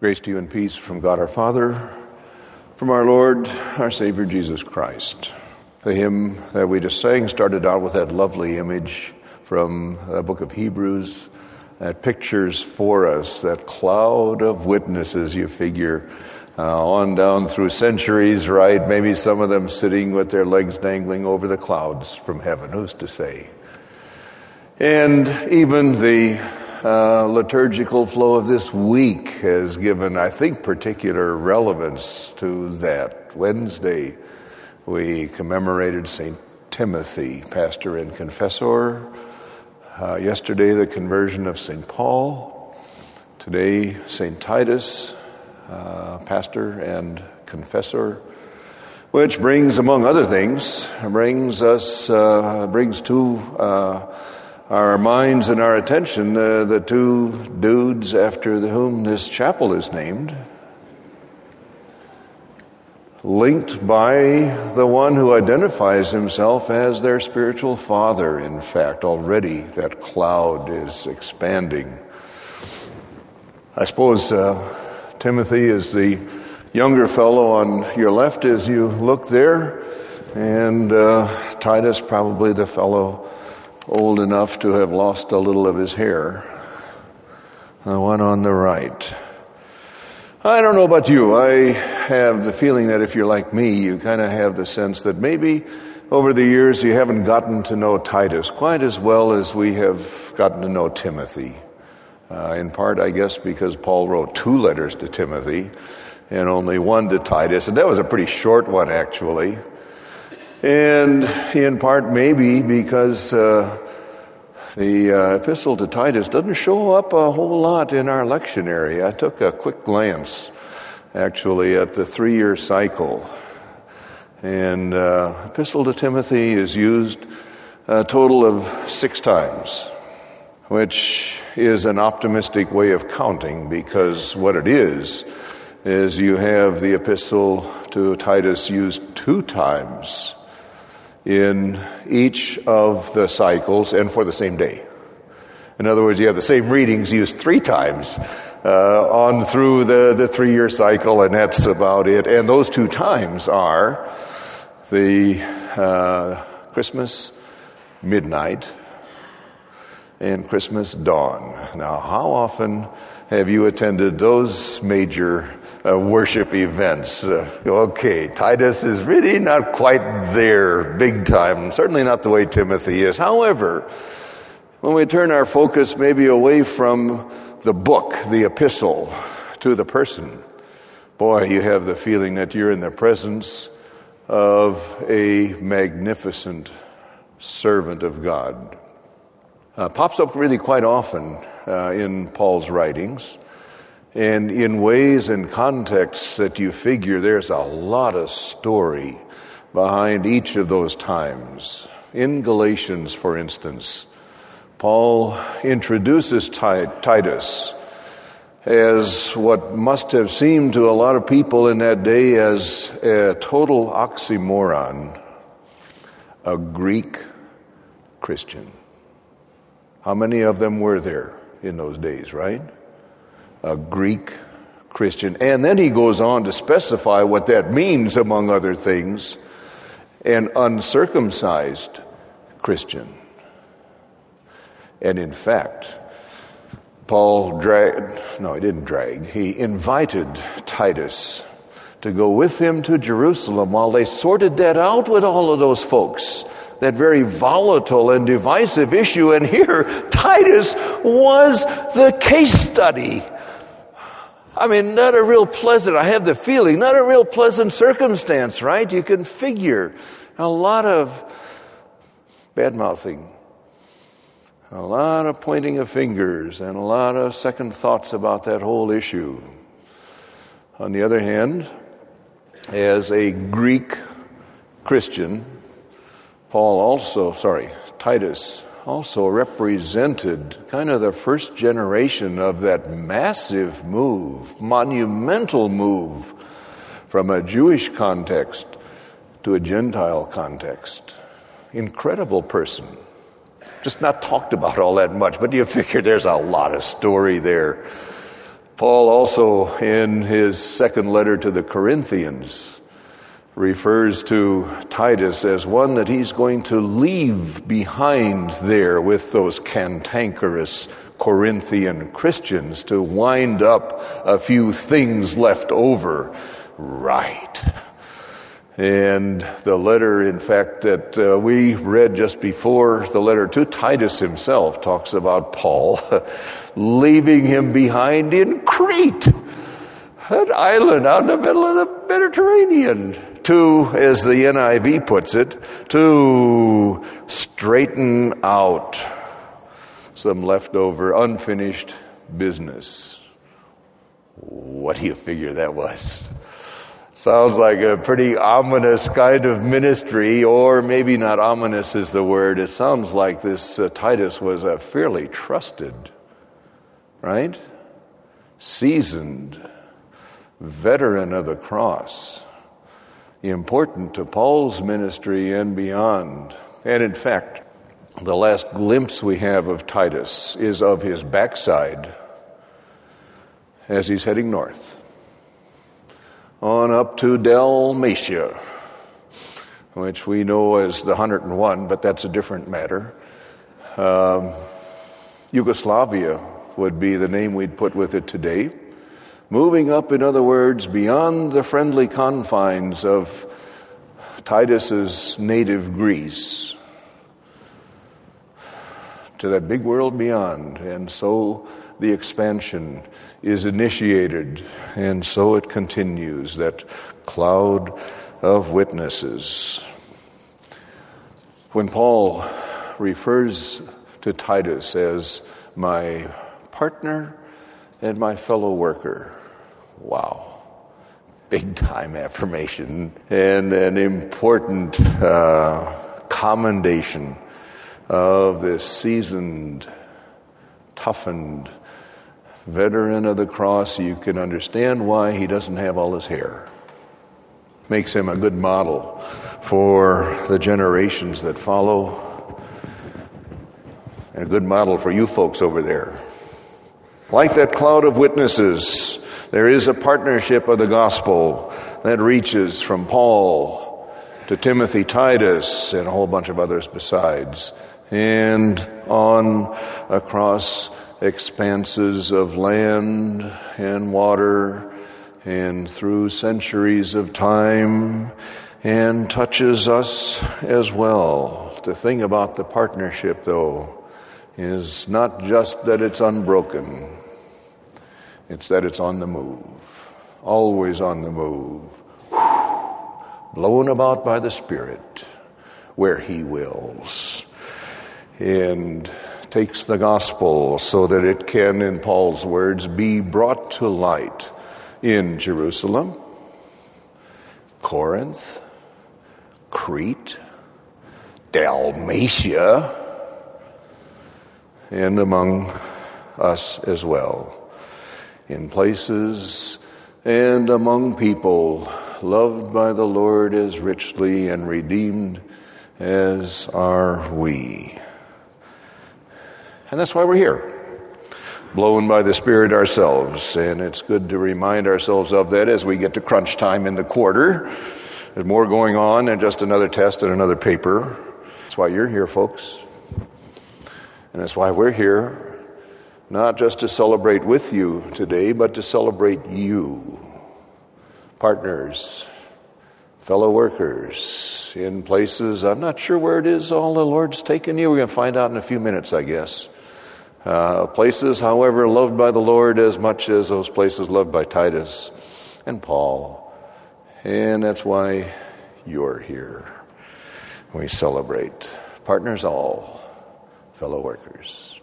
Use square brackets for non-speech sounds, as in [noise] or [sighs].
Grace to you and peace from God our Father, from our Lord, our Savior Jesus Christ. The hymn that we just sang started out with that lovely image from the book of Hebrews that pictures for us that cloud of witnesses you figure uh, on down through centuries, right? Maybe some of them sitting with their legs dangling over the clouds from heaven. Who's to say? And even the uh, liturgical flow of this week has given, I think, particular relevance to that. Wednesday, we commemorated St. Timothy, pastor and confessor. Uh, yesterday, the conversion of St. Paul. Today, St. Titus, uh, pastor and confessor. Which brings, among other things, brings us, uh, brings to uh, our minds and our attention uh, the two dudes after whom this chapel is named, linked by the one who identifies himself as their spiritual father. In fact, already that cloud is expanding. I suppose uh, Timothy is the younger fellow on your left as you look there, and uh, Titus probably the fellow old enough to have lost a little of his hair. The one on the right. I don't know about you. I have the feeling that if you're like me, you kind of have the sense that maybe over the years you haven't gotten to know Titus quite as well as we have gotten to know Timothy. Uh, in part, I guess, because Paul wrote two letters to Timothy and only one to Titus, and that was a pretty short one, actually. And in part, maybe because uh, the uh, epistle to Titus doesn't show up a whole lot in our lectionary. I took a quick glance, actually, at the three year cycle. And uh, epistle to Timothy is used a total of six times, which is an optimistic way of counting because what it is, is you have the epistle to Titus used two times in each of the cycles and for the same day. In other words, you have the same readings used three times uh, on through the, the three year cycle, and that's about it. And those two times are the uh, Christmas midnight and Christmas dawn. Now, how often have you attended those major uh, worship events. Uh, okay, Titus is really not quite there big time, certainly not the way Timothy is. However, when we turn our focus maybe away from the book, the epistle, to the person, boy, you have the feeling that you're in the presence of a magnificent servant of God. Uh, pops up really quite often uh, in Paul's writings. And in ways and contexts that you figure, there's a lot of story behind each of those times. In Galatians, for instance, Paul introduces Titus as what must have seemed to a lot of people in that day as a total oxymoron a Greek Christian. How many of them were there in those days, right? A Greek Christian. And then he goes on to specify what that means, among other things an uncircumcised Christian. And in fact, Paul dragged, no, he didn't drag, he invited Titus to go with him to Jerusalem while they sorted that out with all of those folks. That very volatile and divisive issue. And here, [laughs] Titus was the case study I mean, not a real pleasant, I have the feeling, not a real pleasant circumstance, right? You can figure a lot of bad mouthing, a lot of pointing of fingers, and a lot of second thoughts about that whole issue. On the other hand, as a Greek Christian, Paul also, sorry, Titus also represented kind of the first generation of that massive move, monumental move from a Jewish context to a Gentile context. Incredible person. Just not talked about all that much, but you [laughs] figure there's a lot of story there. Paul also, in his second letter to the Corinthians, refers to Titus as one that he's going to leave behind there with those cantankerous Corinthian Christians to wind up a few things left over right. And the letter, in fact, that uh, we read just before the letter to Titus himself talks about Paul [laughs] leaving him behind in Crete, an island out in the middle of the Mediterranean, to, as the NIV puts it, to straighten out some leftover, unfinished business. What do you figure that was? Sounds like a pretty ominous kind of ministry, or maybe not ominous is the word. It sounds like this uh, Titus was a fairly trusted, right? Seasoned veteran of the cross, important to Paul's ministry and beyond. And in fact, the last glimpse we have of Titus is of his backside as he's heading north on up to Dalmatia, which we know as the 101, but that's a different matter. Um, Yugoslavia would be the name we'd put with it today. Moving up, in other words, beyond the friendly confines of Titus's native Greece to that big world beyond. And so the expansion is initiated, and so it continues that cloud of witnesses. When Paul refers to Titus as my partner and my fellow worker, wow. Big time affirmation and an important uh, commendation of this seasoned, toughened veteran of the cross, you can understand why he doesn't have all his hair. Makes him a good model for the generations that follow, and a good model for you folks over there. Like that cloud of witnesses, there is a partnership of the gospel that reaches from Paul to Timothy Titus and a whole bunch of others besides, and on across expanses of land and water and through centuries of time and touches us as well. The thing about the partnership, though, is not just that it's unbroken, it's that it's on the move, always on the move, [sighs] blown about by the Spirit where He wills. And takes the gospel so that it can, in Paul's words, be brought to light in Jerusalem, Corinth, Crete, Dalmatia, and among us as well, in places and among people loved by the Lord as richly and redeemed as are we. And that's why we're here, blown by the Spirit ourselves. And it's good to remind ourselves of that as we get to crunch time in the quarter. There's more going on than just another test and another paper. That's why you're here, folks. And that's why we're here, not just to celebrate with you today, but to celebrate you, partners, fellow workers in places. I'm not sure where it is all the Lord's taken you. We're going to find out in a few minutes, I guess. Uh, places, however, loved by the Lord as much as those places loved by Titus and Paul. And that's why you're here. We celebrate. Partners all, fellow workers.